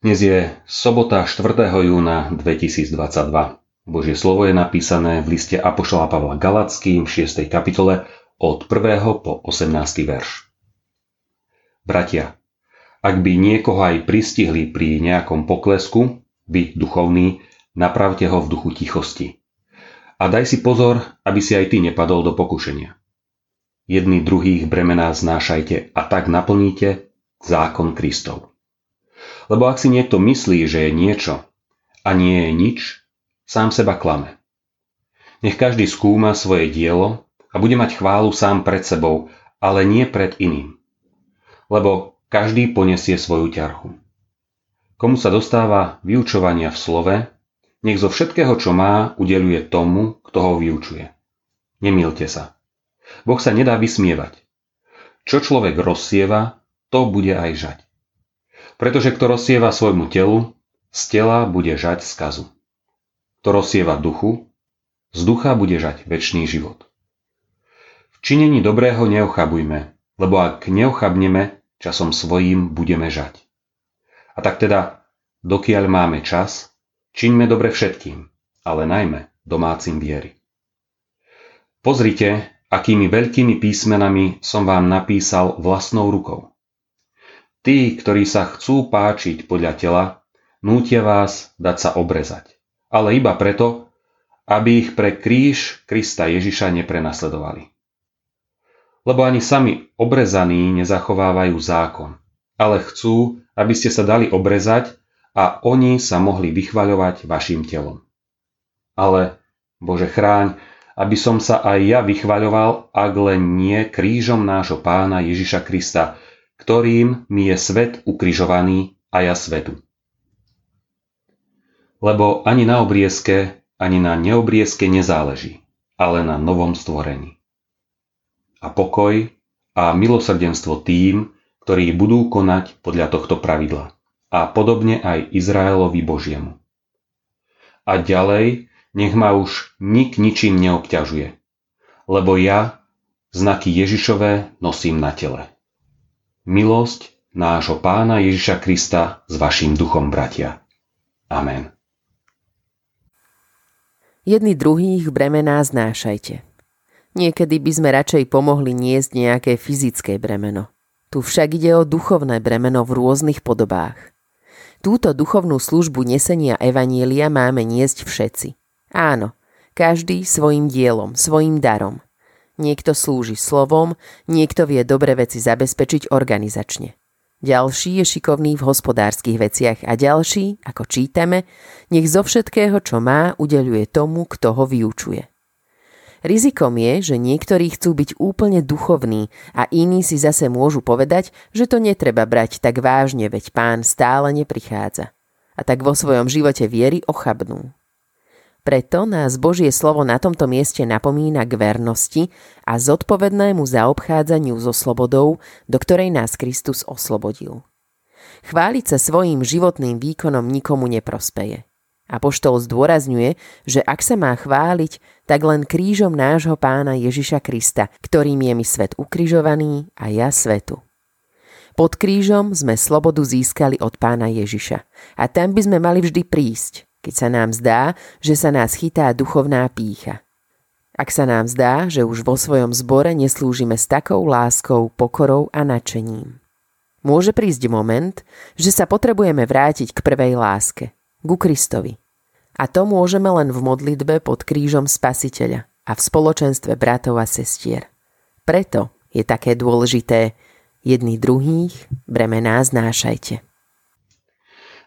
Dnes je sobota 4. júna 2022. Božie slovo je napísané v liste Apoštola Pavla Galackým v 6. kapitole od 1. po 18. verš. Bratia, ak by niekoho aj pristihli pri nejakom poklesku, by duchovný, napravte ho v duchu tichosti. A daj si pozor, aby si aj ty nepadol do pokušenia. Jedný druhých bremená znášajte a tak naplníte zákon Kristov. Lebo ak si niekto myslí, že je niečo a nie je nič, sám seba klame. Nech každý skúma svoje dielo a bude mať chválu sám pred sebou, ale nie pred iným. Lebo každý ponesie svoju ťarchu. Komu sa dostáva vyučovania v slove, nech zo všetkého, čo má, udeluje tomu, kto ho vyučuje. Nemilte sa. Boh sa nedá vysmievať. Čo človek rozsieva, to bude aj žať. Pretože kto rozsieva svojmu telu, z tela bude žať skazu. Kto rozsieva duchu, z ducha bude žať väčší život. V činení dobrého neochabujme, lebo ak neochabneme, časom svojím budeme žať. A tak teda, dokiaľ máme čas, čiňme dobre všetkým, ale najmä domácim viery. Pozrite, akými veľkými písmenami som vám napísal vlastnou rukou. Tí, ktorí sa chcú páčiť podľa tela, nútia vás dať sa obrezať. Ale iba preto, aby ich pre kríž Krista Ježiša neprenasledovali. Lebo ani sami obrezaní nezachovávajú zákon, ale chcú, aby ste sa dali obrezať a oni sa mohli vychvaľovať vašim telom. Ale, Bože chráň, aby som sa aj ja vychvaľoval, ak len nie krížom nášho pána Ježiša Krista, ktorým mi je svet ukrižovaný a ja svetu. Lebo ani na obriezke, ani na neobriezke nezáleží, ale na novom stvorení. A pokoj a milosrdenstvo tým, ktorí budú konať podľa tohto pravidla. A podobne aj Izraelovi Božiemu. A ďalej, nech ma už nik ničím neobťažuje, lebo ja znaky Ježišové nosím na tele. Milosť nášho pána Ježiša Krista s vašim duchom, bratia. Amen. Jedni druhých bremená znášajte. Niekedy by sme radšej pomohli niesť nejaké fyzické bremeno. Tu však ide o duchovné bremeno v rôznych podobách. Túto duchovnú službu nesenia Evanielia máme niesť všetci. Áno, každý svojim dielom, svojim darom – Niekto slúži slovom, niekto vie dobre veci zabezpečiť organizačne. Ďalší je šikovný v hospodárskych veciach a ďalší, ako čítame, nech zo všetkého, čo má, udeľuje tomu, kto ho vyučuje. Rizikom je, že niektorí chcú byť úplne duchovní a iní si zase môžu povedať, že to netreba brať tak vážne, veď pán stále neprichádza. A tak vo svojom živote viery ochabnú. Preto nás Božie slovo na tomto mieste napomína k vernosti a zodpovednému zaobchádzaniu so slobodou, do ktorej nás Kristus oslobodil. Chváliť sa svojim životným výkonom nikomu neprospeje. Apoštol zdôrazňuje, že ak sa má chváliť, tak len krížom nášho pána Ježiša Krista, ktorým je mi svet ukrižovaný a ja svetu. Pod krížom sme slobodu získali od pána Ježiša a tam by sme mali vždy prísť, keď sa nám zdá, že sa nás chytá duchovná pícha. Ak sa nám zdá, že už vo svojom zbore neslúžime s takou láskou, pokorou a nadšením. Môže prísť moment, že sa potrebujeme vrátiť k prvej láske, ku Kristovi. A to môžeme len v modlitbe pod krížom Spasiteľa a v spoločenstve bratov a sestier. Preto je také dôležité jedný druhých bremená znášajte.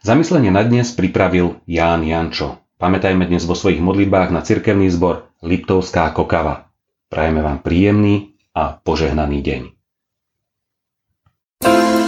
Zamyslenie na dnes pripravil Ján Jančo. Pamätajme dnes vo svojich modlibách na cirkevný zbor Liptovská kokava. Prajeme vám príjemný a požehnaný deň. thank you